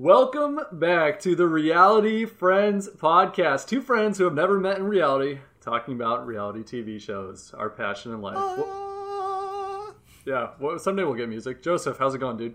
Welcome back to the Reality Friends podcast. Two friends who have never met in reality talking about reality TV shows, our passion in life. Well, yeah, well, someday we'll get music. Joseph, how's it going, dude?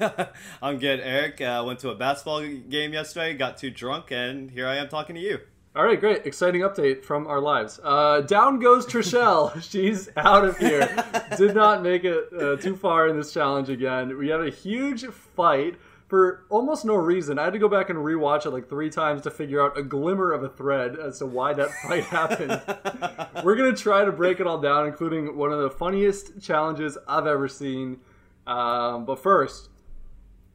I'm good, Eric. Uh, went to a basketball game yesterday, got too drunk, and here I am talking to you. All right, great. Exciting update from our lives. Uh, down goes Trishelle. She's out of here. Did not make it uh, too far in this challenge again. We had a huge fight for almost no reason. I had to go back and rewatch it like three times to figure out a glimmer of a thread as to why that fight happened. We're going to try to break it all down, including one of the funniest challenges I've ever seen. Um, but first,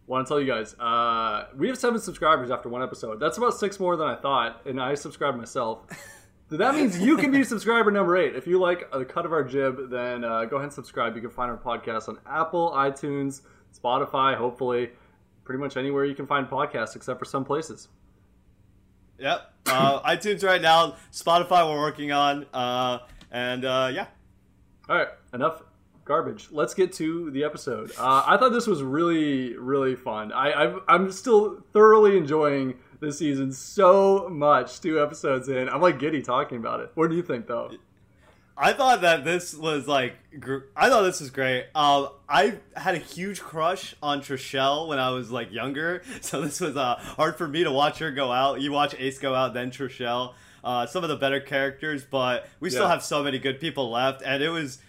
want to tell you guys uh, we have seven subscribers after one episode that's about six more than i thought and i subscribed myself that means you can be subscriber number eight if you like the cut of our jib then uh, go ahead and subscribe you can find our podcast on apple itunes spotify hopefully pretty much anywhere you can find podcasts except for some places yep uh, itunes right now spotify we're working on uh, and uh, yeah all right enough garbage. Let's get to the episode. Uh, I thought this was really, really fun. I, i am still thoroughly enjoying this season so much. Two episodes in, I'm like giddy talking about it. What do you think, though? I thought that this was like, I thought this was great. Um, I had a huge crush on Trishelle when I was like younger, so this was uh, hard for me to watch her go out. You watch Ace go out, then Trishelle. Uh, some of the better characters, but we still have so many good people left, and it was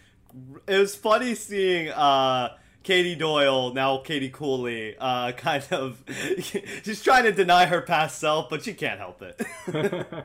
it was funny seeing uh, Katie Doyle, now Katie Cooley, uh, kind of she's trying to deny her past self, but she can't help it. yeah,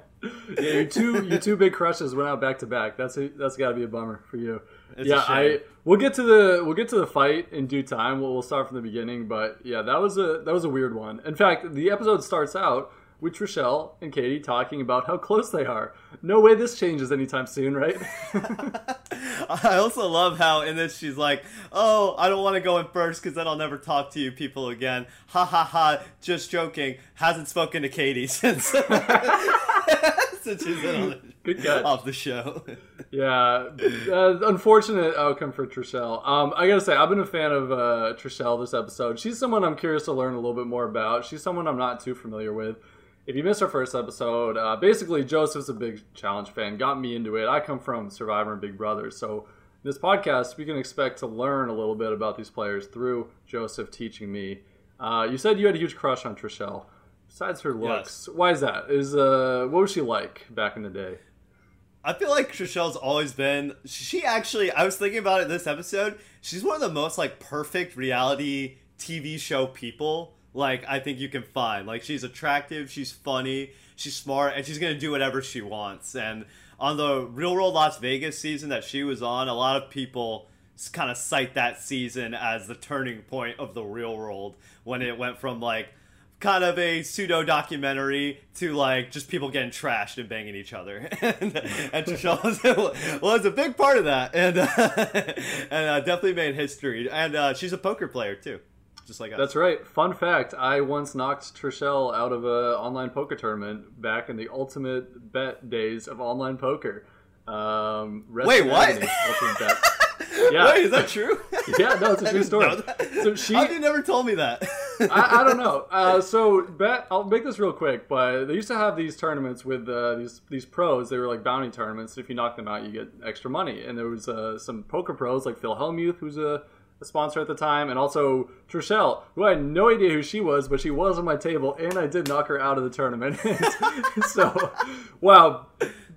your two your two big crushes went out back to back. That's a, that's got to be a bummer for you. It's yeah, I we'll get to the we'll get to the fight in due time. We'll, we'll start from the beginning, but yeah, that was a that was a weird one. In fact, the episode starts out with Trishelle and Katie talking about how close they are. No way this changes anytime soon, right? I also love how in this she's like, "Oh, I don't want to go in first because then I'll never talk to you people again." Ha ha ha! Just joking. Hasn't spoken to Katie since since she's been on the, off the show. yeah, uh, unfortunate outcome for Trishelle. Um, I gotta say, I've been a fan of uh, Trishelle this episode. She's someone I'm curious to learn a little bit more about. She's someone I'm not too familiar with if you missed our first episode, uh, basically Joseph's a big challenge fan, got me into it. I come from Survivor and Big Brother, so this podcast we can expect to learn a little bit about these players through Joseph teaching me. Uh, you said you had a huge crush on Trishelle. Besides her looks, yes. why is that? Is uh, what was she like back in the day? I feel like Trishelle's always been. She actually, I was thinking about it this episode. She's one of the most like perfect reality TV show people like I think you can find. Like she's attractive, she's funny, she's smart, and she's gonna do whatever she wants. And on the Real World Las Vegas season that she was on, a lot of people kind of cite that season as the turning point of the real world when it went from like kind of a pseudo documentary to like just people getting trashed and banging each other and, and Trishelle was, was, a big part of that and uh, and uh, definitely made history and uh, she's a poker player too just like us. That's right. Fun fact: I once knocked Trishelle out of a online poker tournament back in the ultimate bet days of online poker. Um, Wait, what? yeah. Wait, is that true? yeah, no, it's a true story. So she, how you never told me that? I, I, don't know. Uh, so bet I'll make this real quick, but they used to have these tournaments with uh, these these pros. They were like bounty tournaments. If you knock them out, you get extra money. And there was uh, some poker pros like Phil Hellmuth, who's a sponsor at the time, and also Trishelle, who I had no idea who she was, but she was on my table, and I did knock her out of the tournament. so, wow,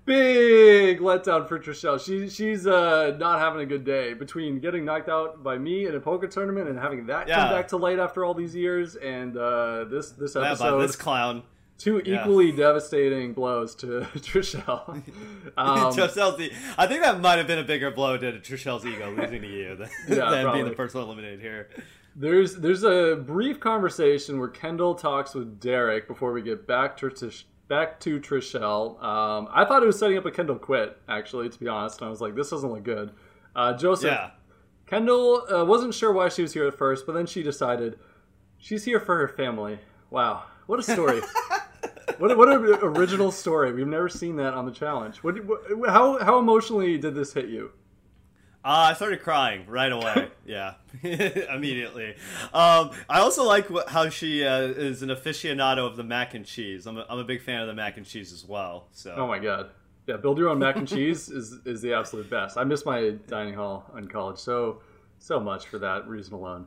big letdown for Trishelle. She she's uh, not having a good day between getting knocked out by me in a poker tournament and having that yeah. come back to light after all these years, and uh, this this episode. Yeah, this clown. Two equally devastating blows to Trishelle. Um, Trishelle's the, I think that might have been a bigger blow to Trishelle's ego losing to you than, yeah, than being the first one eliminated here. There's there's a brief conversation where Kendall talks with Derrick before we get back to back to Trishelle. Um, I thought it was setting up a Kendall quit actually, to be honest. And I was like, this doesn't look good. Uh, Joseph, yeah. Kendall uh, wasn't sure why she was here at first, but then she decided she's here for her family. Wow, what a story! What what an original story. We've never seen that on the challenge. What, what, how how emotionally did this hit you? Uh, I started crying right away. yeah, immediately. Um, I also like wh- how she uh, is an aficionado of the mac and cheese. I'm a, I'm a big fan of the mac and cheese as well. So. Oh my god. Yeah, build your own mac and cheese is is the absolute best. I miss my dining hall in college so so much for that reason alone.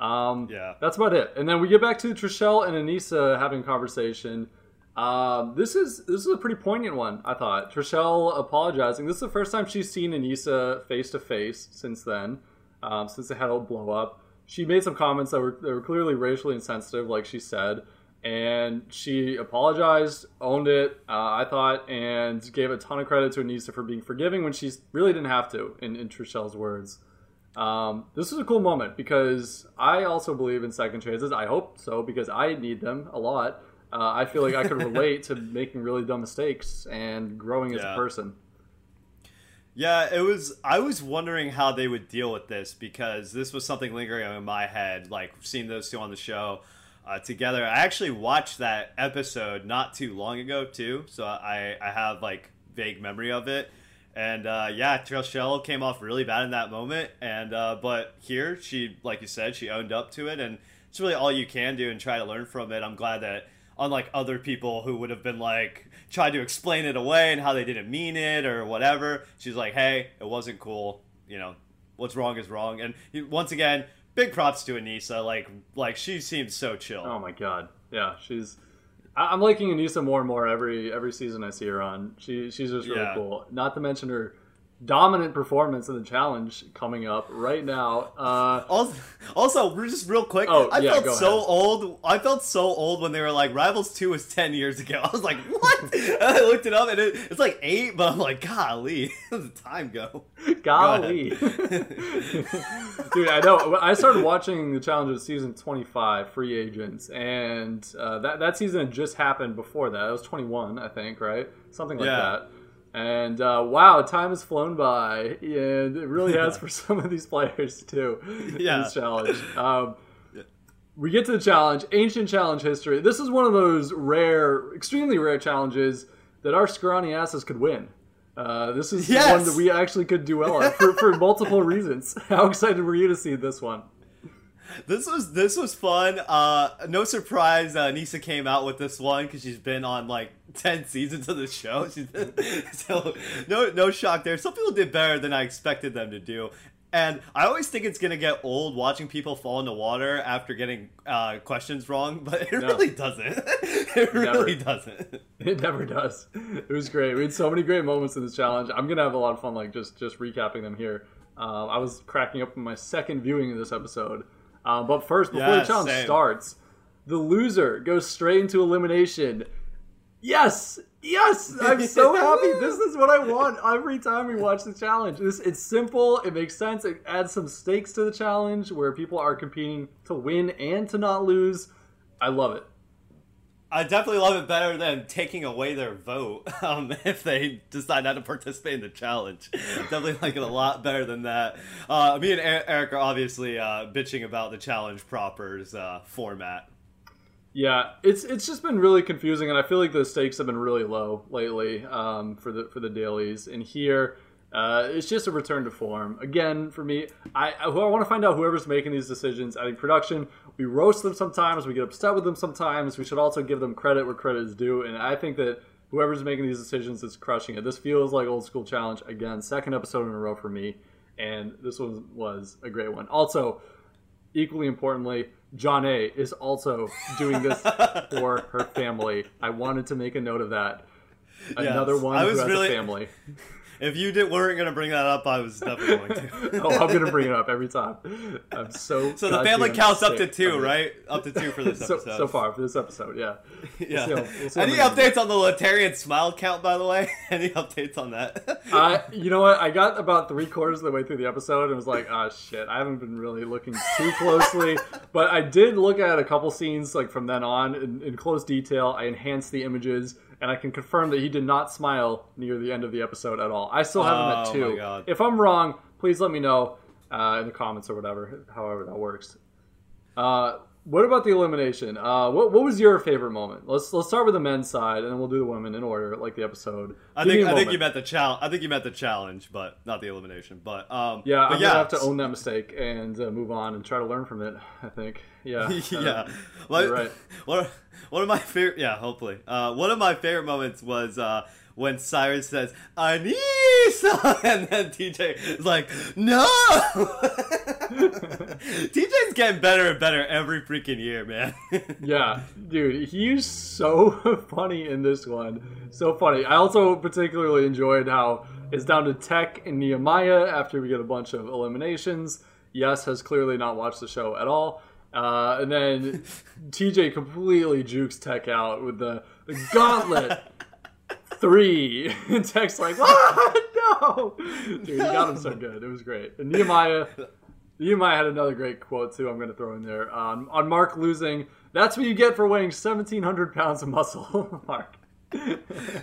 Um, Yeah. that's about it. And then we get back to Trishelle and Aneesa having conversation. Um, this is this is a pretty poignant one, I thought. Trishelle apologizing. This is the first time she's seen Aneesa face to face since then, um, since they had a blow up. She made some comments that were that were clearly racially insensitive, like she said, and she apologized, owned it. Uh, I thought, and gave a ton of credit to Aneesa for being forgiving when she really didn't have to. In, in Trishelle's words. Um, this is a cool moment because I also believe in second chances. I hope so because I need them a lot. Uh, I feel like I could relate to making really dumb mistakes and growing as a person. Yeah, it was. I was wondering how they would deal with this because this was something lingering in my head. Like seeing those two on the show uh, together. I actually watched that episode not too long ago too, so I I have like vague memory of it. And uh, yeah, Trishelle came off really bad in that moment, and uh, but here she, like you said, she owned up to it, and it's really all you can do and try to learn from it. I'm glad that unlike other people who would have been like tried to explain it away and how they didn't mean it or whatever she's like hey it wasn't cool you know what's wrong is wrong and he- once again big props to aneesa like like she seems so chill Oh my god, yeah, she's. I- I'm liking Aneesa more and more every every season I see her on. She she's just really Yeah. cool. Not to mention her dominant performance in the challenge coming up right now. Uh, also, also just real quick Oh, i yeah, felt so ahead. old i felt so old when they were like rivals 2 was 10 years ago i was like what i looked it up and it, it's like 8 but i'm like golly the time go Golly. Dude, I know. I started watching the challenge of season 25, Free Agents, and uh, that, that season had just happened before that. It was 21, I think, right? Something like Yeah. that. And uh, wow, time has flown by, and it really has for some of these players, too, Yeah. this challenge. Um, we get to the challenge, ancient challenge history. This is one of those rare, extremely rare challenges that our scrawny asses could win. Uh, this is Yes! one that we actually could do well at for, for multiple reasons. How excited were you to see this one? This was this was fun. Uh, no surprise, uh, Nisa came out with this one because she's been on like ten seasons of the show. So no no shock there. Some people did better than I expected them to do. And I always think it's gonna get old watching people fall in the water after getting uh, questions wrong, but it No. really doesn't. It really doesn't. It never does. It was great. We had so many great moments in this challenge. I'm gonna have a lot of fun, like just just recapping them here. Um, I was cracking up in my second viewing of this episode. Um, but first, before Yeah, the challenge same. starts, the loser goes straight into elimination. Yes, yes, I'm so happy. This is what I want every time we watch the challenge. This it's simple. It makes sense. It adds some stakes to the challenge where people are competing to win and to not lose. I love it. I definitely love it better than taking away their vote um, if they decide not to participate in the challenge. definitely like it a lot better than that. Uh, me and Eric are obviously uh, bitching about the challenge proper's uh, format. Yeah, it's it's just been really confusing, and I feel like the stakes have been really low lately um, for the for the dailies. And here, uh, it's just a return to form again for me. I I, I want to find out whoever's making these decisions. I think production we roast them sometimes, we get upset with them sometimes. We should also give them credit where credit is due, and I think that whoever's making these decisions is crushing it. This feels like old school challenge again, second episode in a row for me, and this one was a great one. Also, equally importantly, Jonna is also doing this for her family. I wanted to make a note of that. Another Yes, one I who was has really- a family. If you did, weren't going to bring that up, I was definitely going to. Oh, I'm gonna bring it up every time. I'm so So the family counts up to two, right? Up to two for this So, episode. so far for this episode, yeah. Yeah. We'll see how- we'll Any updates on the Laterrian smile count, by the way? Any updates on that? I, you know what? I got about three quarters of the way through the episode and was like, "Ah, shit! I haven't been really looking too closely." but I did look at a couple scenes like from then on in, in close detail. I enhanced the images, and I can confirm that he did not smile near the end of the episode at all. I still have him at two. my God. If I'm wrong, please let me know uh, in the comments or whatever. However that works. Uh, what about the elimination? Uh, what what was your favorite moment? Let's let's start with the men's side, and then we'll do the women in order, like the episode. I Give think I think you meant the challenge. I think you meant the challenge, but not the elimination. But um, Yeah, but I'm yeah, gonna have to own that mistake and uh, move on and try to learn from it. I think. Yeah. yeah. Uh, you're right. One, one of my favorite, yeah, hopefully. Uh, one of my favorite moments was uh, when Cyrus says, I need some, and then TJ is like, no! TJ's getting better and better every freaking year, man. Yeah, dude, he's so funny in this one. So funny. I also particularly enjoyed how it's down to Teck and Nehemiah after we get a bunch of eliminations. Yes has clearly not watched the show at all. Uh, and then TJ completely jukes Teck out with the, the gauntlet three. And Teck's like, what? No! Dude, he got him so good. It was great. And Nehemiah. Nehemiah had another great quote too. I'm going to throw in there um, on Mark losing. That's what you get for weighing 1,700 pounds of muscle, Mark.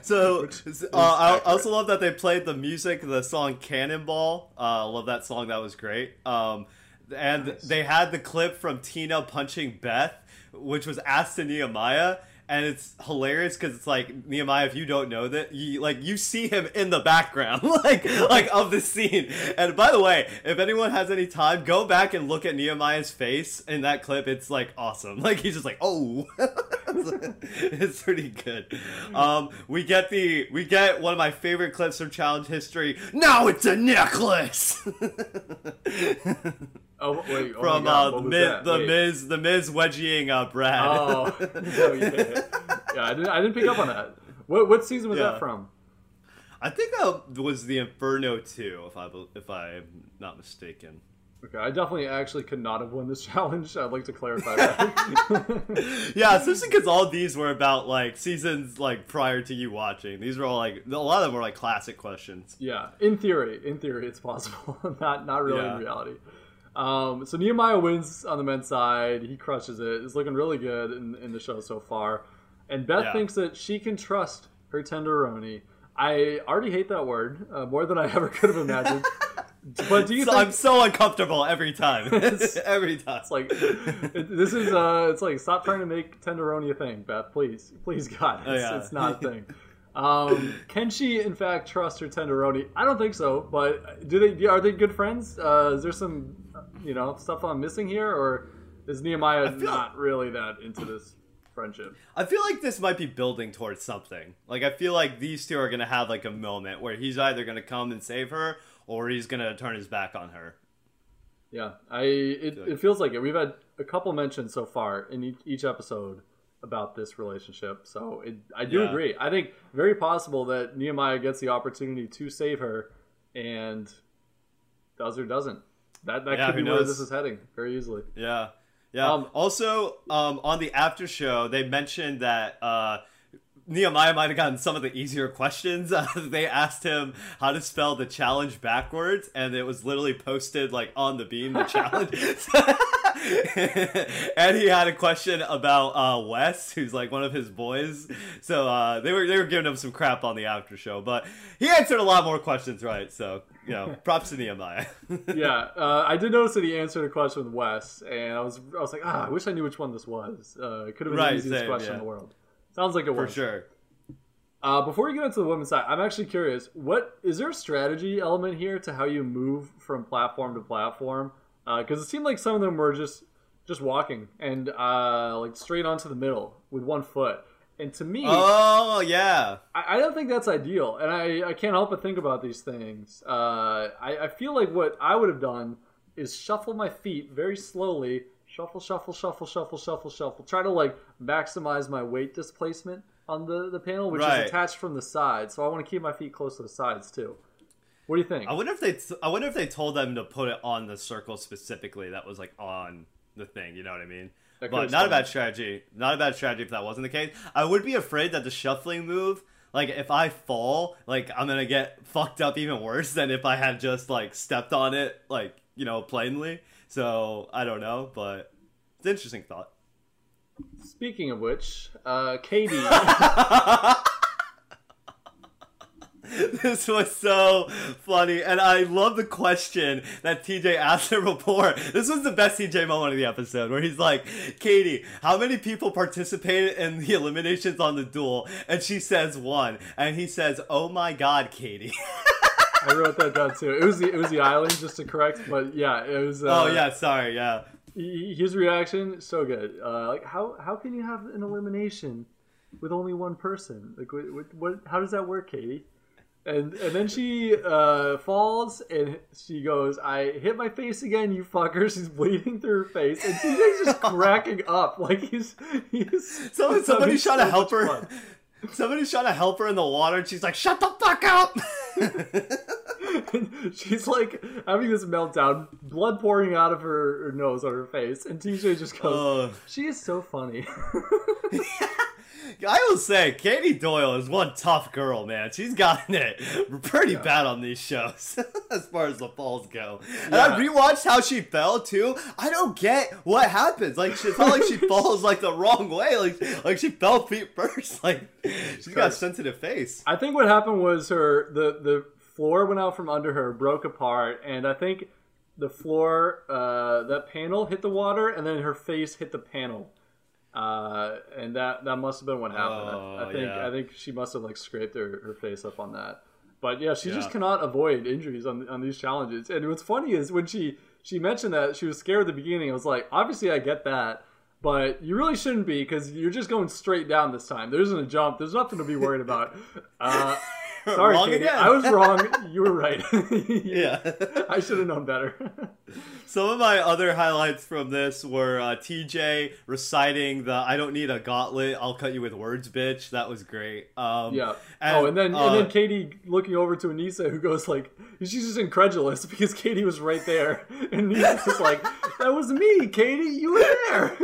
So, uh, I also love that they played the music, the song Cannonball. Uh, I love that song. That was great. Um, and they had the clip from Tina punching Beth, which was asked to Nehemiah. And it's hilarious because it's like Nehemiah. If you don't know that, you like you see him in the background, like like of the scene. And by the way, if anyone has any time, go back and look at Nehemiah's face in that clip. It's like awesome. Like he's just like, oh, it's pretty good. Um, we get the we get one of my favorite clips from challenge history. Now it's a necklace Oh wait, oh from uh, what Miz, the. Miz the Miz wedging uh, Brad. Oh, oh yeah. yeah. I didn't. I didn't pick up on that. What what season was Yeah. that from? I think that was the Inferno 2, if I if I'm not mistaken. Okay, I definitely actually could not have won this challenge. I'd like to clarify that. Yeah, especially because all these were about like seasons like prior to you watching. These were all like a lot of them were like classic questions. yeah, in theory, in theory, it's possible. not not really Yeah. in reality. Um, so Nehemiah wins on the men's side. He crushes it. It's looking really good in, in the show so far. And Beth Yeah. thinks that she can trust her tenderoni. I already hate that word uh, more than I ever could have imagined. But do you So think I'm so uncomfortable every time. every time. It's like it, this is uh it's like stop trying to make tenderoni a thing, Beth. Please, please, God, it's, Oh, yeah. it's not a thing. Um, can she in fact trust her tenderoni? I don't think so. But do they? Are they good friends? Uh, is there some you know stuff I'm missing here, or is Nehemiah not really that into this friendship? I feel like this might be building towards something. Like I feel like these two are gonna have like a moment where he's either gonna come and save her or he's gonna turn his back on her. Yeah, I it, it feels like it. We've had a couple mentions so far in each, episode about this relationship, so it, I do Yeah. agree. I think very possible that Nehemiah gets the opportunity to save her, and does or doesn't. That that Yeah, could be who where this is heading very easily. Yeah. Yeah. Um, also, um, on the after show, they mentioned that uh, Nehemiah might have gotten some of the easier questions. Uh, they asked him how to spell the challenge backwards, and it was literally posted like on the beam, the challenge. and he had a question about uh, Wes, who's like one of his boys. So uh, they were they were giving him some crap on the after show, but he answered a lot more questions right. So you know, props to Nehemiah. yeah, uh, I did notice that he answered a question with Wes, and I was I was like, ah, I wish I knew which one this was. Uh, it could have been Right, the easiest same, question yeah. in the world. Sounds like it works. For was. sure. Uh, before we get into the women's side, I'm actually curious. What is there a strategy element here to how you move from platform to platform? Because it seemed like some of them were just just walking and uh, like straight onto the middle with one foot. And to me, Oh yeah. I, I don't think that's ideal. And I, I can't help but think about these things. Uh, I, I feel like what I would have done is shuffle my feet very slowly. Shuffle, shuffle, shuffle, shuffle, shuffle, shuffle. Try to like maximize my weight displacement on the, the panel, which Right. is attached from the side. So I want to keep my feet close to the sides too. What do you think? I wonder if they. I wonder if they told them to put it on the circle specifically. That was like on the thing. You know what I mean? But not a bad strategy. Not a bad strategy if that wasn't the case. I would be afraid that the shuffling move, like if I fall, like I'm gonna get fucked up even worse than if I had just like stepped on it, like you know, plainly. So I don't know, but it's an interesting thought. Speaking of which, uh, Katie. this was so funny, and I love the question that TJ asked her before. This was the best TJ moment of the episode, where he's like, "Katie, how many people participated in the eliminations on the duel?" And she says one, and he says, "Oh my God, Katie." I wrote that down too. It was the it was the island, just to correct, but yeah, it was. Uh, oh yeah, sorry, yeah. His reaction so good. Uh, like how how can you have an elimination with only one person? Like what, what, what how does that work, Katie? And and then she uh, falls and she goes, "I hit my face again, you fucker." She's bleeding through her face, and TJ's just cracking up like he's he's. So, somebody's trying so to help her. Fun. Somebody's trying to help her in the water, and she's like, "Shut the fuck up!" she's like having this meltdown, blood pouring out of her, her nose on her face, and TJ just goes, uh, "She is so funny." I will say, Katie Doyle is one tough girl, man. She's gotten it pretty yeah. bad on these shows as far as the falls go. And yeah. I rewatched how she fell too. I don't get what happens. Like it's not like she falls like the wrong way. Like like she fell feet first. Like she's got a sensitive face. I think what happened was her the the floor went out from under her, broke apart, and I think the floor uh, that panel hit the water, and then her face hit the panel uh, and that that must have been what happened. Oh, I, I, think yeah. I think she must have like scraped her, her face up on that. But yeah, she yeah. just cannot avoid injuries on on these challenges. And what's funny is when she she mentioned that she was scared at the beginning. I was like, obviously I get that, but you really shouldn't be because you're just going straight down this time. There isn't a jump. There's nothing to be worried about. Uh, Sorry, wrong Katie. Again. I was wrong. You were right. yeah. I should have known better. Some of my other highlights from this were uh, TJ reciting the "I don't need a gauntlet, I'll cut you with words, bitch." That was great. Um, yeah. And, oh, and then uh, and then Katie looking over to Aneesa, who goes like, she's just incredulous because Katie was right there, and Aneesa's like, "That was me, Katie. You were there."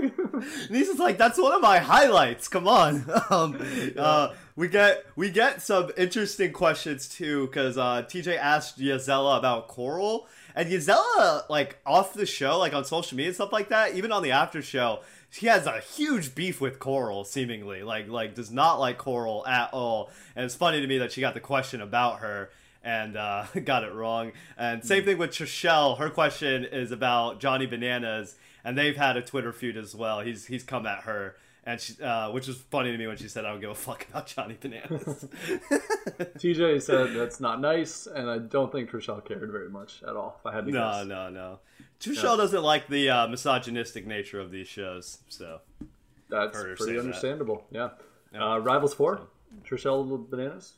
Aneesa's like, "That's one of my highlights. Come on." Um, yeah. uh, we get we get some interesting questions too because uh, TJ asked Jisela about Coral and Jisela like off the show like on social media and stuff like that even on the after show she has a huge beef with Coral seemingly like like does not like Coral at all. And it's funny to me that she got the question about her and uh, got it wrong. And same thing with Trishelle. Her question is about Johnny Bananas and they've had a Twitter feud as well. He's he's come at her and she, uh, which was funny to me when she said, "I don't give a fuck about Johnny Bananas." TJ said that's not nice, and I don't think Trishelle cared very much at all. If I had to no, guess. no, no, Trishelle yeah. doesn't like the uh, misogynistic nature of these shows, so that's pretty understandable. That. Yeah, uh, Rivals Four, so. Trishelle Bananas.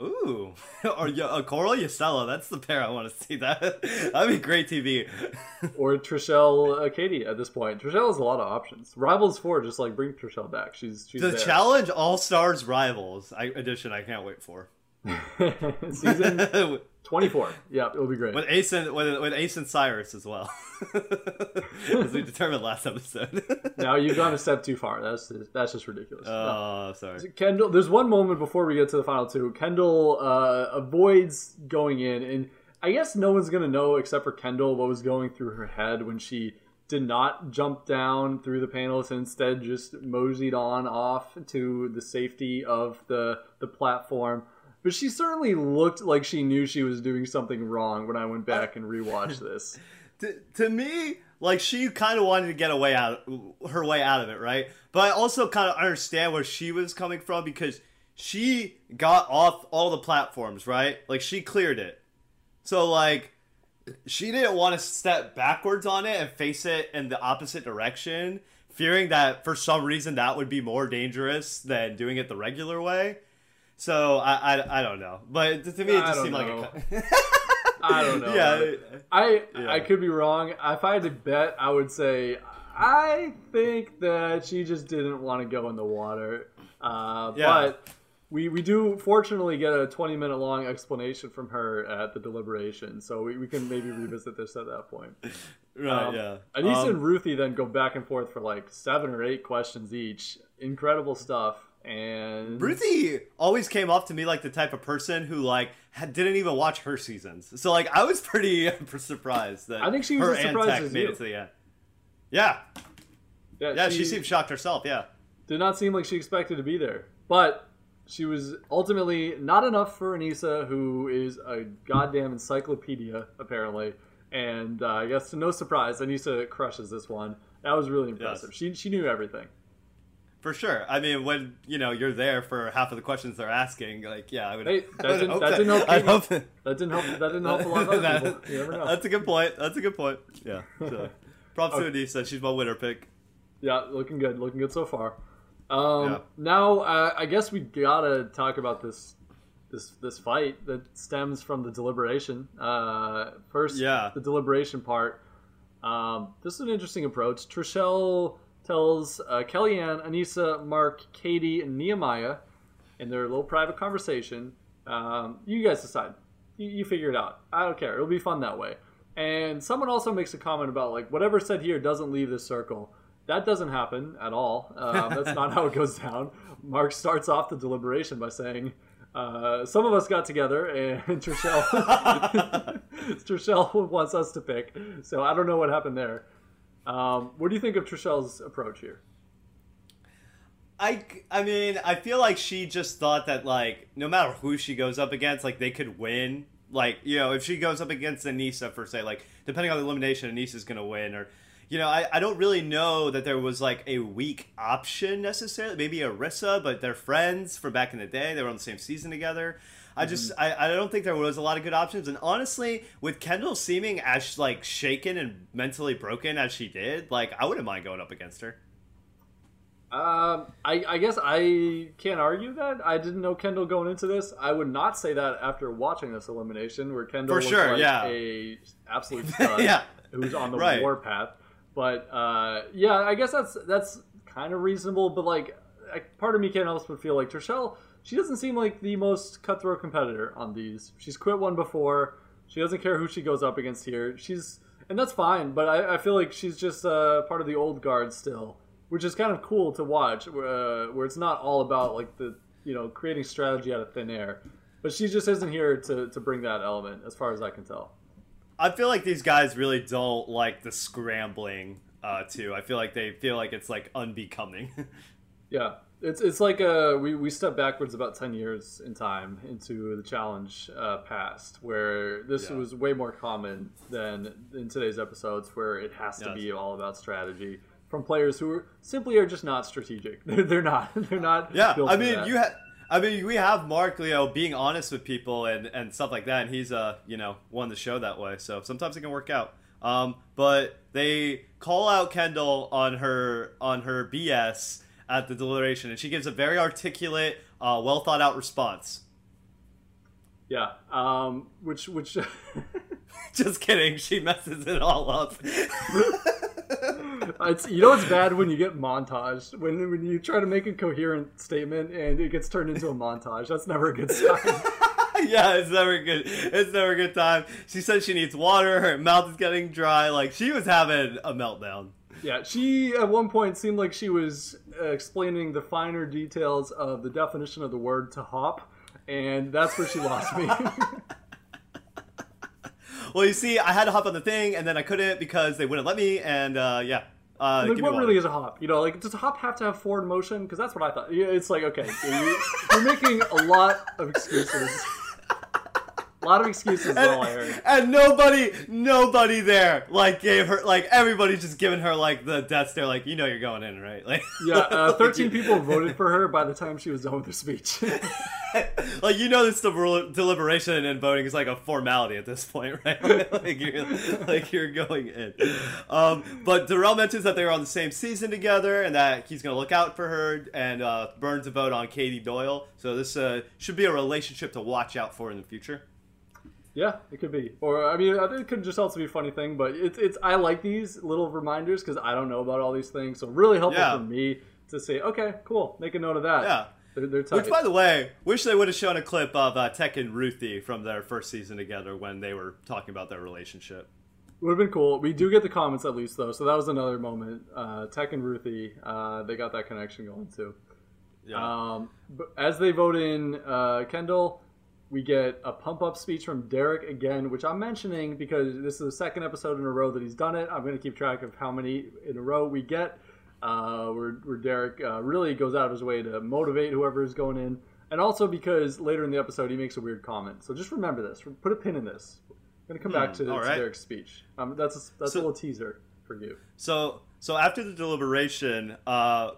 Ooh, or uh, Coral Jisela. That's the pair I want to see. That that'd be great TV. or Trishelle uh, Katie at this point. Trishelle has a lot of options. Rivals four, just like bring Trishelle back. She's she's the there. challenge All Stars Rivals I, edition. I can't wait for. Season 24. Yeah, it'll be great. With Ace and with, with Ace and Cyrus as well. as we determined last episode. now you've gone a step too far. That's that's just ridiculous. Oh, no. sorry. Kendall, there's one moment before we get to the final two. Kendall uh, avoids going in, and I guess no one's gonna know except for Kendall what was going through her head when she did not jump down through the panels and instead just moseyed on off to the safety of the the platform but she certainly looked like she knew she was doing something wrong when I went back and rewatched this. to, to me, like she kind of wanted to get away out her way out of it, right? But I also kind of understand where she was coming from because she got off all the platforms, right? Like she cleared it. So like she didn't want to step backwards on it and face it in the opposite direction, fearing that for some reason that would be more dangerous than doing it the regular way. So I, I, I don't know, but to me it just seemed know. like a. I don't know. Yeah, I yeah. I could be wrong. If I had to bet, I would say I think that she just didn't want to go in the water. Uh, yeah. But we, we do fortunately get a 20 minute long explanation from her at the deliberation, so we, we can maybe revisit this at that point. Right, um, yeah. Aneesa um, and Ruthie then go back and forth for like seven or eight questions each. Incredible stuff and Ruthie always came off to me like the type of person who like had, didn't even watch her seasons. So like I was pretty surprised that I think she was her as surprised as made you. it to the end. Yeah, yeah, yeah she, she seemed shocked herself. Yeah, did not seem like she expected to be there, but she was ultimately not enough for Aneesa, who is a goddamn encyclopedia apparently. And uh, I guess to no surprise, Aneesa crushes this one. That was really impressive. Yes. She she knew everything. For sure. I mean, when you know you're there for half of the questions they're asking, like, yeah, I would. Hey, that, didn't, that, that didn't help. Hope that, that didn't help. That didn't help a lot of that, people. You never know. That's a good point. That's a good point. Yeah. So, props okay. to Aneesa. She's my winner pick. Yeah, looking good. Looking good so far. Um, yeah. Now, uh, I guess we gotta talk about this this this fight that stems from the deliberation. Uh, first, yeah, the deliberation part. Um, this is an interesting approach. Trishelle tells uh, Kellyanne, Aneesa, Mark, Katie, and Nehemiah in their little private conversation. Um, you guys decide. You, you figure it out. I don't care. It'll be fun that way. And someone also makes a comment about like whatever said here doesn't leave this circle. That doesn't happen at all. Uh, that's not how it goes down. Mark starts off the deliberation by saying, uh, "Some of us got together, and Trishelle, Trishelle wants us to pick." So I don't know what happened there. Um, what do you think of Trishelle's approach here? I, I mean, I feel like she just thought that like no matter who she goes up against, like they could win. Like you know, if she goes up against Aneesa for say, like depending on the elimination, Aneesa's gonna win, or you know, I, I don't really know that there was like a weak option necessarily. Maybe Arissa, but they're friends from back in the day. They were on the same season together. I just mm-hmm. I, I don't think there was a lot of good options. And honestly, with Kendall seeming as like shaken and mentally broken as she did, like I wouldn't mind going up against her. Um, I, I guess I can't argue that. I didn't know Kendall going into this. I would not say that after watching this elimination, where Kendall For sure, like yeah. a absolute stud yeah. who's on the right. warpath. But uh, yeah, I guess that's that's kind of reasonable. But like, part of me can't help but feel like Trishelle. She doesn't seem like the most cutthroat competitor on these. She's quit one before. She doesn't care who she goes up against here. She's and that's fine. But I, I feel like she's just uh, part of the old guard still, which is kind of cool to watch. Uh, where it's not all about like the you know creating strategy out of thin air. But she just isn't here to, to bring that element, as far as I can tell. I feel like these guys really don't like the scrambling uh, too. I feel like they feel like it's like unbecoming. yeah, it's it's like a uh, we we step backwards about ten years in time into the challenge uh, past, where this yeah. was way more common than in today's episodes, where it has to yes. be all about strategy from players who are simply are just not strategic. They're, they're not. They're not. Yeah, I mean, that. you had I mean, we have Mark, know, being honest with people and, and stuff like that, and he's uh, you know, won the show that way. So sometimes it can work out. Um, but they call out Kendall on her on her BS at the deliberation, and she gives a very articulate, uh, well thought out response. Yeah, um, which which. Just kidding. She messes it all up. it's, you know it's bad when you get montaged when when you try to make a coherent statement and it gets turned into a montage. That's never a good sign. yeah, it's never good. It's never a good time. She says she needs water. Her mouth is getting dry. Like she was having a meltdown. Yeah, she at one point seemed like she was uh, explaining the finer details of the definition of the word to hop, and that's where she lost me. well, you see, I had to hop on the thing, and then I couldn't because they wouldn't let me, and uh, yeah. Uh, like, what really is a hop? You know, like does a hop have to have forward motion? Because that's what I thought. It's like okay, you're making a lot of excuses a lot of excuses. And, all I heard. And nobody, nobody there like gave her like everybody just giving her like the death stare. Like you know you're going in, right? Like yeah, uh, thirteen people voted for her by the time she was done with her speech. like you know, this deliberation and voting is like a formality at this point, right? like you're like you're going in. Um, but Darrell mentions that they were on the same season together and that he's going to look out for her and uh, burns a vote on Katie Doyle. So this uh, should be a relationship to watch out for in the future. Yeah, it could be. Or I mean, it could just also be a funny thing. But it's it's I like these little reminders because I don't know about all these things. So really helpful yeah. for me to say, okay, cool, make a note of that. Yeah. They're, they're Which, by the way, wish they would have shown a clip of uh, Teck and Ruthie from their first season together when they were talking about their relationship. Would have been cool. We do get the comments at least though, so that was another moment. Uh, Teck and Ruthie, uh, they got that connection going too. Yeah. Um, but as they vote in uh, Kendall, we get a pump up speech from Derrick again, which I'm mentioning because this is the second episode in a row that he's done it. I'm going to keep track of how many in a row we get, uh, where, where Derrick uh, really goes out of his way to motivate whoever is going in. and also because later in the episode he makes a weird comment. So just remember this. Put a pin in this. I'm gonna come back to, Hmm, to. Derrick's speech. Um, that's a, that's So- a little teaser for you. So so after the deliberation, uh,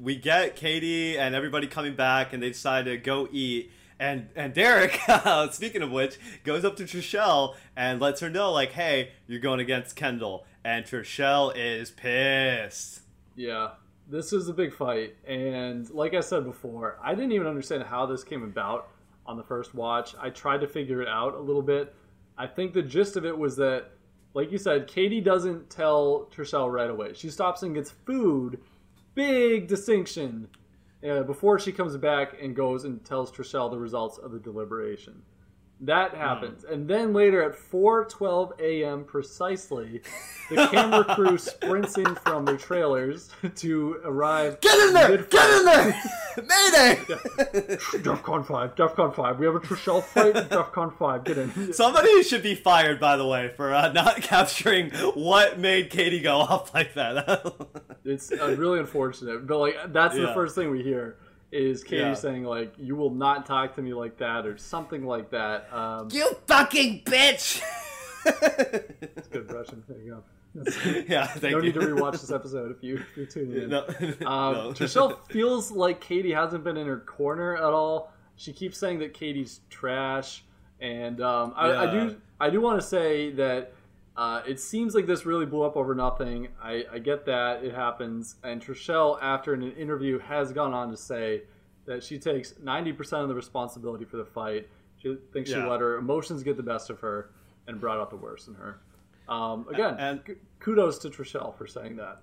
we get Katie and everybody coming back, and they decide to go eat. And and Derrick, uh, speaking of which, goes up to Trishelle and lets her know like, hey, you're going against Kendall, and Trishelle is pissed. Yeah, this is a big fight, and like I said before, I didn't even understand how this came about on the first watch. I tried to figure it out a little bit. I think the gist of it was that, like you said, Katie doesn't tell Trishelle right away. She stops and gets food. Big distinction. Uh, before she comes back and goes and tells Trishelle the results of the deliberation. That happens, and then later at 4:12 a.m. precisely, the camera crew sprints in from their trailers to arrive. Get in there! mid-fight. Get in there! Mayday! DEFCON five, DEFCON five. We have a Trishelle fight. DEFCON five. Get in. Somebody should be fired, by the way, for uh, not capturing what made Katie go off like that. It's uh, really unfortunate, but like that's the first thing we hear is Katie Yeah. saying like, "You will not talk to me like that" or something like that. Um, you fucking bitch! It's good Russian. There you go. yeah, thank no you. need to rewatch this episode if you if you're tuning in. No, Um, no. Trishelle feels like Katie hasn't been in her corner at all. She keeps saying that Katie's trash, and um, I, I do I do want to say that uh, it seems like this really blew up over nothing. I, I get that it happens, and Trishelle, after an interview, has gone on to say that she takes ninety percent of the responsibility for the fight. She thinks she let her emotions get the best of her and brought out the worst in her. Um, again, And- kudos to Trishelle for saying that.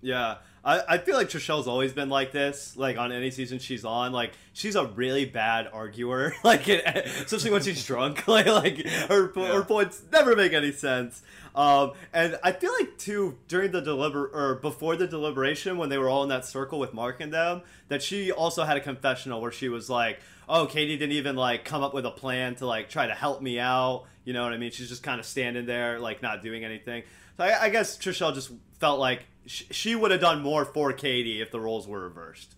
Yeah, I, I feel like Trishelle's always been like this. Like on any season she's on, like she's a really bad arguer. Like it, especially when she's drunk. Like like her Yeah. her points never make any sense. Um, and I feel like too during the deliber or before the deliberation when they were all in that circle with Mark and them, that she also had a confessional where she was like, "Oh, Katie didn't even like come up with a plan to like try to help me out." You know what I mean? She's just kind of standing there, like not doing anything. So I, I guess Trishelle just felt like sh- she would have done more for Katie if the roles were reversed.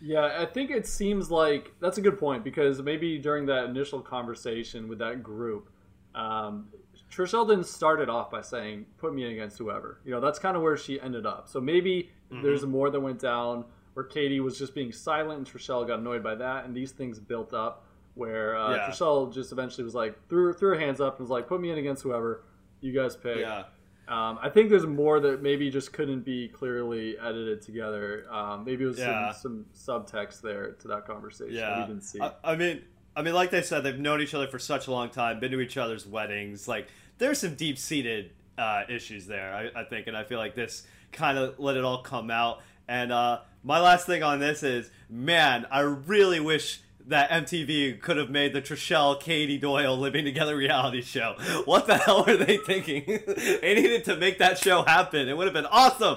Yeah, I think it seems like that's a good point because maybe during that initial conversation with that group, um, Trishelle didn't start it off by saying "put me against whoever." You know, that's kind of where she ended up. So maybe there's more that went down where Katie was just being silent and Trishelle got annoyed by that, and these things built up where uh, Yeah. Trishelle just eventually was like threw threw her hands up and was like, "Put me in against whoever you guys pick." Yeah. Um, I think there's more that maybe just couldn't be clearly edited together. Um, maybe it was Yeah. some, some subtext there to that conversation that Yeah, we didn't see. I, I mean, I mean, like they said, they've known each other for such a long time, been to each other's weddings. Like, there's some deep seated uh, issues there, I, I think, and I feel like this kind of let it all come out. And uh, my last thing on this is, man, I really wish that MTV could have made the Trishelle Katie Doyle living together reality show. What the hell were they thinking? they needed to make that show happen. It would have been awesome.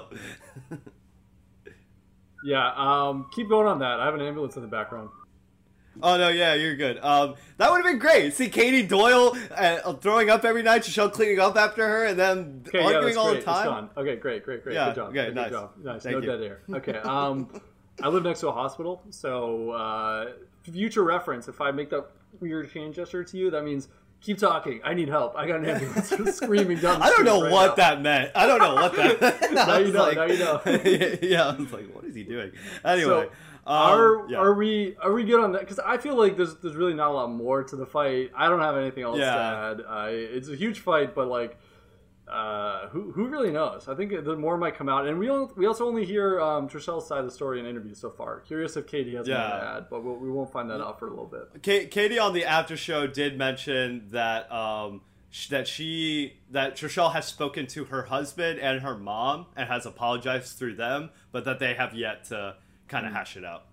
yeah, um, keep going on that. I have an ambulance in the background. Oh no, yeah, you're good. Um, that would have been great. See Katie Doyle uh, throwing up every night, Trishelle cleaning up after her, and then Okay, arguing that's all great. the time. Okay, great, great, great. Yeah, good job. okay, good nice. job. Nice. Thank no you. dead air. Okay. Um, I live next to a hospital, so uh, future reference. If I make that weird hand gesture to you, that means keep talking. I need help. I got an ambulance screaming down. I don't know right what now. that meant. I don't know what that. Now you know, like- now you know. yeah, I was like, what is he doing? Anyway, um, are yeah. are we are we good on that? Because I feel like there's there's really not a lot more to the fight. I don't have anything else Yeah. to add. I, it's a huge fight, but like, uh, who who really knows? I think the more might come out, and we don't, we also only hear um, Trishelle's side of the story in interviews so far. Curious if Katie has more to add, but we'll, we won't find that out for a little bit. Ka- Katie on the after show did mention that um, sh- that she that Trishelle has spoken to her husband and her mom and has apologized through them, but that they have yet to kind Hmm. of hash it out.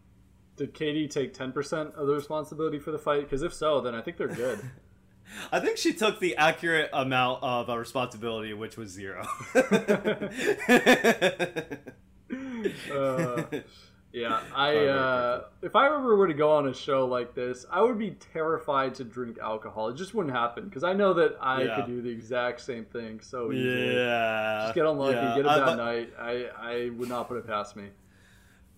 Did Katie take ten percent of the responsibility for the fight? Because if so, then I think they're good. I think she took the accurate amount of uh, responsibility, which was zero. Uh, yeah, I uh, if I ever were to go on a show like this, I would be terrified to drink alcohol. It just wouldn't happen because I know that I Yeah. could do the exact same thing so easily. yeah. Just get unlucky, Yeah. get a I- bad but- night. I, I would not put it past me.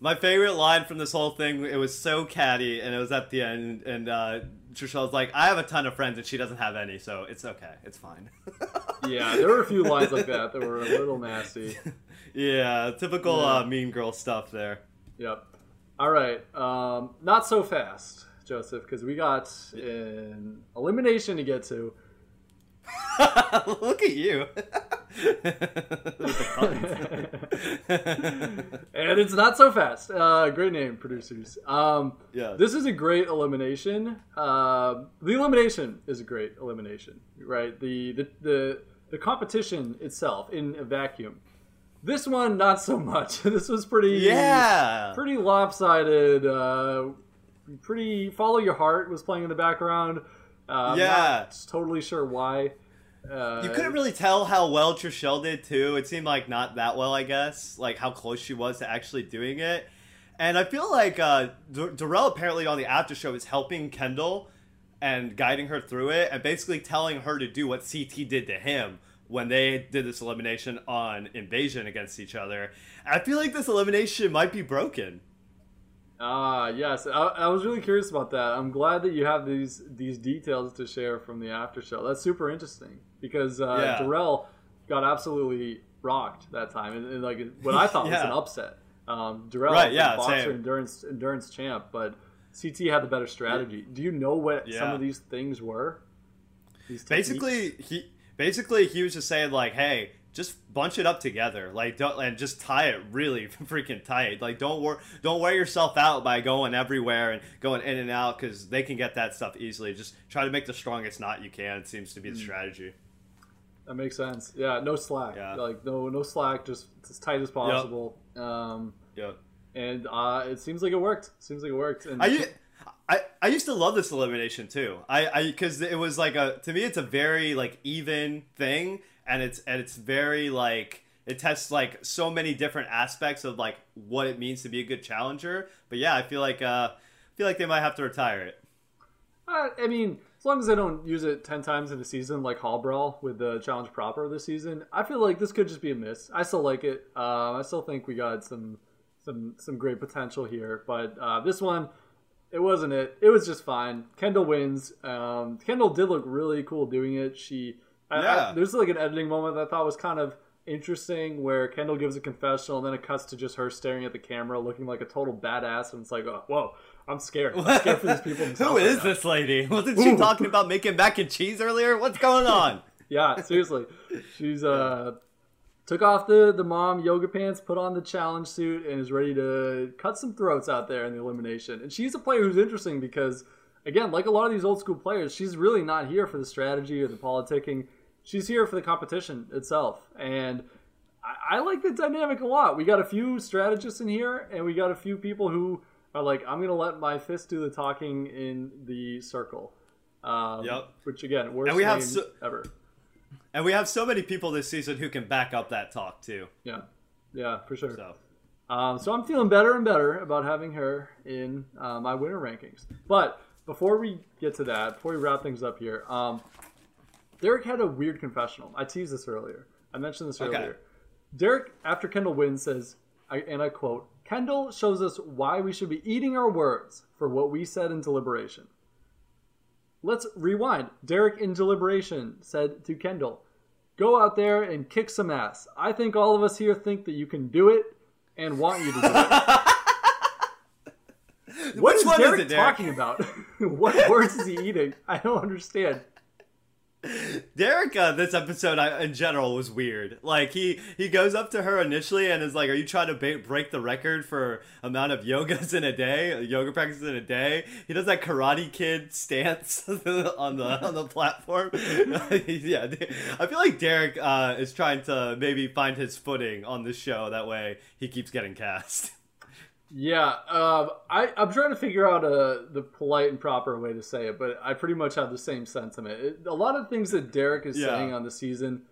My favorite line from this whole thing, it was so catty, and it was at the end, and uh, Trishelle's like, I have a ton of friends, and she doesn't have any, so it's okay. It's fine. yeah, there were a few lines like that that were a little nasty. yeah, typical Yeah. Uh, mean girl stuff there. Yep. All right. Um, not so fast, Joseph, because we got an elimination to get to. Look at you. and it's not so fast. Uh, great name, producers. Um, Yeah. This is a great elimination. Uh, the elimination is a great elimination, right? The, the the the competition itself in a vacuum. This one, not so much. this was pretty yeah. pretty lopsided. Uh, pretty follow your heart was playing in the background. Uh, Yeah. not totally sure why. Uh, You couldn't really tell how well Trishelle did too. It seemed like not that well, I guess. Like how close she was to actually doing it. And I feel like uh, D- Darrell apparently on the after show is helping Kendall and guiding her through it, and basically telling her to do what CT did to him when they did this elimination on Invasion against each other. I feel like this elimination might be broken. Ah, yes. I, I was really curious about that. I'm glad that you have these these details to share from the after show. That's super interesting because uh, Yeah. Darrell got absolutely rocked that time, and, and like what I thought was an upset. Um, Darrell, Right, was yeah, boxer same. endurance endurance champ, but CT had the better strategy. Do you know what some of these things were? These basically he basically he was just saying like hey just bunch it up together like don't and just tie it really freaking tight like don't wor- don't wear yourself out by going everywhere and going in and out because they can get that stuff easily just try to make the strongest knot you can it seems to be the Hmm. strategy That makes sense. Yeah, no slack. Yeah. Like no no slack, just as tight as possible. Um, yeah and uh, it seems like it worked. Seems like it worked. And I, I, I used to love this elimination too. I, I because it was like a to me it's a very like even thing and it's and it's very like it tests like so many different aspects of like what it means to be a good challenger. But yeah, I feel like uh I feel like they might have to retire it. Uh, I mean, as long as they don't use it ten times in a season like Hall Brawl with the challenge proper this season, I feel like this could just be a miss. I still like it. Um, I still think we got some some some great potential here, but uh, this one, it wasn't it. It was just fine. Kendall wins. Um, Kendall did look really cool doing it. She, I, I- Yeah. there's like an editing moment that I thought was kind of interesting where Kendall gives a confessional and then it cuts to just her staring at the camera looking like a total badass and it's like oh, whoa I'm scared I'm scared for these people right is now. this lady? Wasn't she Ooh. talking about making mac and cheese earlier? What's going on? yeah, seriously. She's uh took off the the mom yoga pants, put on the challenge suit, and is ready to cut some throats out there in the elimination. And she's a player who's interesting because again, like a lot of these old school players, she's really not here for the strategy or the politicking. She's here for the competition itself. And I, I like the dynamic a lot. We got a few strategists in here, and we got a few people who are like, I'm gonna let my fist do the talking in the circle. Um, Yep. Which again, worst And we have so- ever. And we have so many people this season who can back up that talk too. Yeah, yeah, for sure. So Um, so I'm feeling better and better about having her in uh, my winner rankings. But before we get to that, before we wrap things up here, um, Derrick had a weird confessional. I teased this earlier. I mentioned this Okay. earlier. Derrick, after Kendall wins, says, I, and I quote, Kendall shows us why we should be eating our words for what we said in deliberation. Let's rewind. Derrick in deliberation said to Kendall, Go out there and kick some ass. I think all of us here think that you can do it and want you to do it. What Which is one Derrick is it, Derrick? talking about? what words is he eating? I don't understand. Derrick, this episode I, in general was weird. Like he he goes up to her initially and is like, "Are you trying to ba- break the record for amount of yogas in a day, yoga practices in a day?" He does that Karate Kid stance on the on the platform. yeah, I feel like Derrick uh, is trying to maybe find his footing on the show. That way, he keeps getting cast. Yeah, um, I, I'm trying to figure out uh, the polite and proper way to say it, but I pretty much have the same sentiment. It, a lot of things that Derrick is Yeah. saying on the season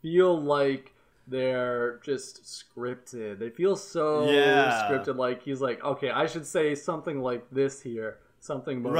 feel like they're just scripted. They feel so Yeah. scripted. Like he's like, okay, I should say something like this here, something motivational,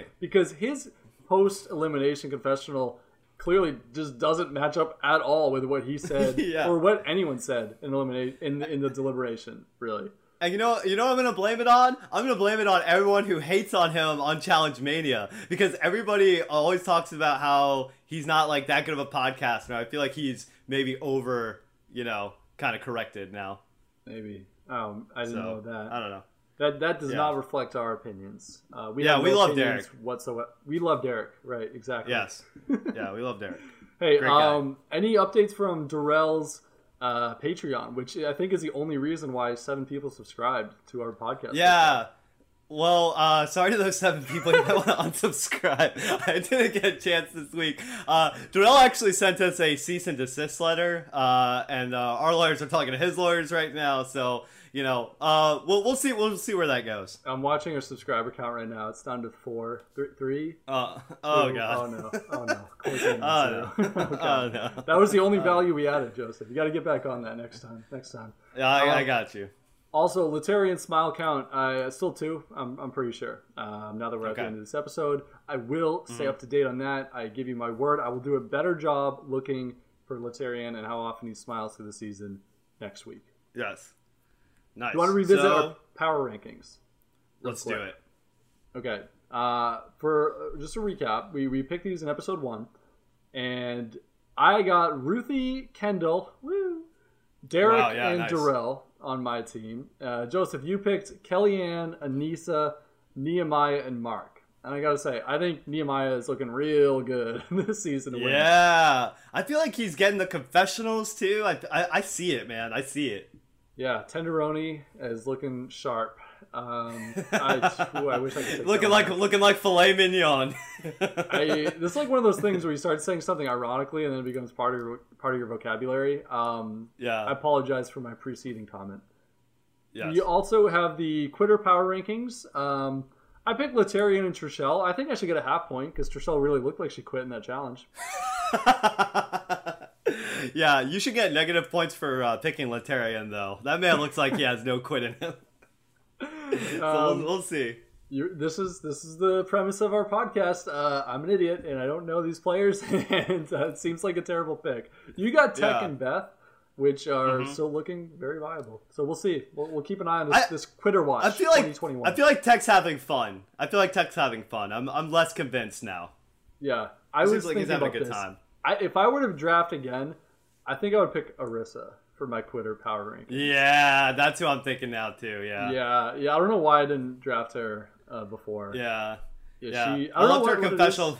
Right. because his post elimination confessional clearly just doesn't match up at all with what he said Yeah. or what anyone said in eliminate in in the deliberation. Really. And you know, you know, what I'm gonna blame it on. I'm gonna blame it on everyone who hates on him on Challenge Mania because everybody always talks about how he's not like that good of a podcast. And I feel like he's maybe over, you know, kind of corrected now. Maybe. Um, I didn't So know that. I don't know. That that does Yeah. not reflect our opinions. Uh, we Yeah, have we love Derrick. whatsoever. We love Derrick, right? Exactly. Yes. Yeah, we love Derrick. Hey, um, any updates from Darrell's uh, Patreon, which I think is the only reason why seven people subscribed to our podcast. Yeah. Well, uh, sorry to those seven people you want to unsubscribe. I didn't get a chance this week. Uh, Darrell actually sent us a cease and desist letter, uh, and uh, our lawyers are talking to his lawyers right now. So you know, uh, we'll we'll see we'll see where that goes. I'm watching our subscriber count right now. It's down to four, th- three. Uh, oh Two. god. Oh no! Oh no! Oh, no. Oh, Oh no. That was the only value we added, Joseph. You got to get back on that next time. Next time. Yeah, I, I Um, got you. Also, Laterrian smile count, uh, still two. I'm, I'm pretty sure. Um, now that we're at the end of this episode, I will stay up to date on that. I give you my word. I will do a better job looking for Laterrian and how often he smiles through the season next week. Yes. Nice. You want to revisit So, our power rankings? let's do it. Okay. Uh, for uh, just a recap, we, we picked these in episode one, and I got Ruthie Kendall, woo, Derrick Wow, yeah, and nice. Darrell on my team. Uh, Joseph, you picked Kellyanne, Aneesa, Nehemiah, and Mark. And I gotta say, I think Nehemiah is looking real good this season. win. Yeah, I feel like he's getting the confessionals too. I, I I see it, man. I see it. Yeah. Tenderoni is looking sharp. Um, I, ooh, I wish I could. looking like looking like filet mignon. I, this is like one of those things where you start saying something ironically and then it becomes part of your, part of your vocabulary. Um, yeah. I apologize for my preceding comment. yes. You also have the quitter power rankings. Um, I picked Laterrian and Trishelle. I think I should get a half point because Trishelle really looked like she quit in that challenge. yeah, you should get negative points for uh, picking Laterrian though. That man looks like he has no quit in him. so Um, we'll, we'll see. You, this is this is the premise of our podcast. Uh, I'm an idiot and I don't know these players, and uh, it seems like a terrible pick. You got Teck Yeah. Mm-hmm. and Beth, which are still looking very viable. So we'll see. We'll, we'll keep an eye on this, I- this quitter watch. I feel like 2021. I feel like Teck's having fun. I feel like Teck's having fun. I'm I'm less convinced now. yeah, I Seems was like he's thinking having a about good this. time. I, if I were to draft again, I think I would pick Arissa for my quitter power rank. Yeah, that's who I'm thinking now too. Yeah. Yeah, yeah. I don't know why I didn't draft her uh, before. Yeah. Yeah, Yeah. she- I I, loved what- her what confessional.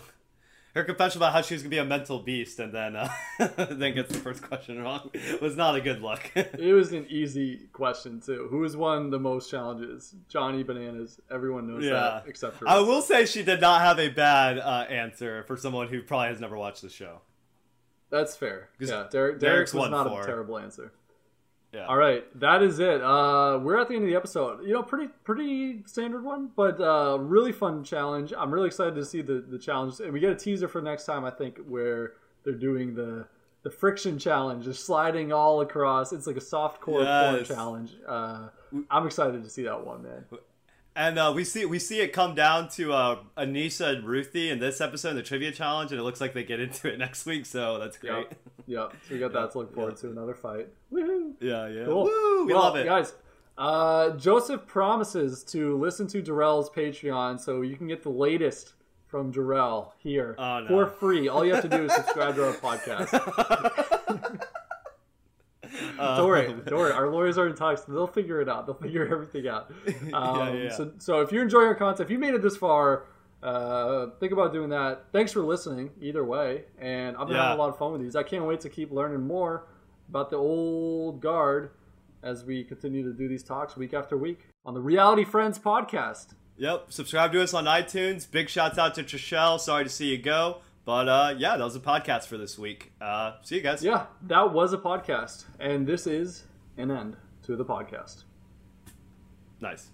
Her confession about how she was gonna be a mental beast, and then uh, then gets the first question wrong was not a good look. It was an easy question too. Who has won the most challenges? Johnny Bananas. Everyone knows Yeah. that except for I will say she did not have a bad uh, answer for someone who probably has never watched the show. That's fair. Yeah, Derrick, Derrick's was not four. a terrible answer. Yeah. All right, that is it. Uh, we're at the end of the episode. You know, pretty pretty standard one, but uh, really fun challenge. I'm really excited to see the the challenge, and we get a teaser for next time. I think where they're doing the the friction challenge, just sliding all across. It's like a soft core core Yes. challenge. Uh, I'm excited to see that one, man. And uh, we see we see it come down to uh, Aneesa and Ruthie in this episode in the trivia challenge, and it looks like they get into it next week. So that's great. Yep. Yep. So we got that to look forward to. Another fight. Woohoo! Yeah, yeah. Cool. Woo, we well, love it. guys. Uh, Joseph promises to listen to Darrell's Patreon, so you can get the latest from Darrell here Oh, no. for free. All you have to do is subscribe to our podcast. Uh, Don't worry, don't worry. Our lawyers are in talks. They'll figure it out. They'll figure everything out. Um, Yeah, yeah. So, so if you're enjoying our content, if you made it this far, uh, think about doing that. Thanks for listening. Either way, and I'm Yeah. having a lot of fun with these. I can't wait to keep learning more about the old guard as we continue to do these talks week after week on the Reality Friends podcast. Yep. Subscribe to us on iTunes. Big shouts out to Trishelle. Sorry to see you go. But uh, yeah, that was a podcast for this week. Uh, see you guys. Yeah, that was a podcast, and this is an end to the podcast. Nice.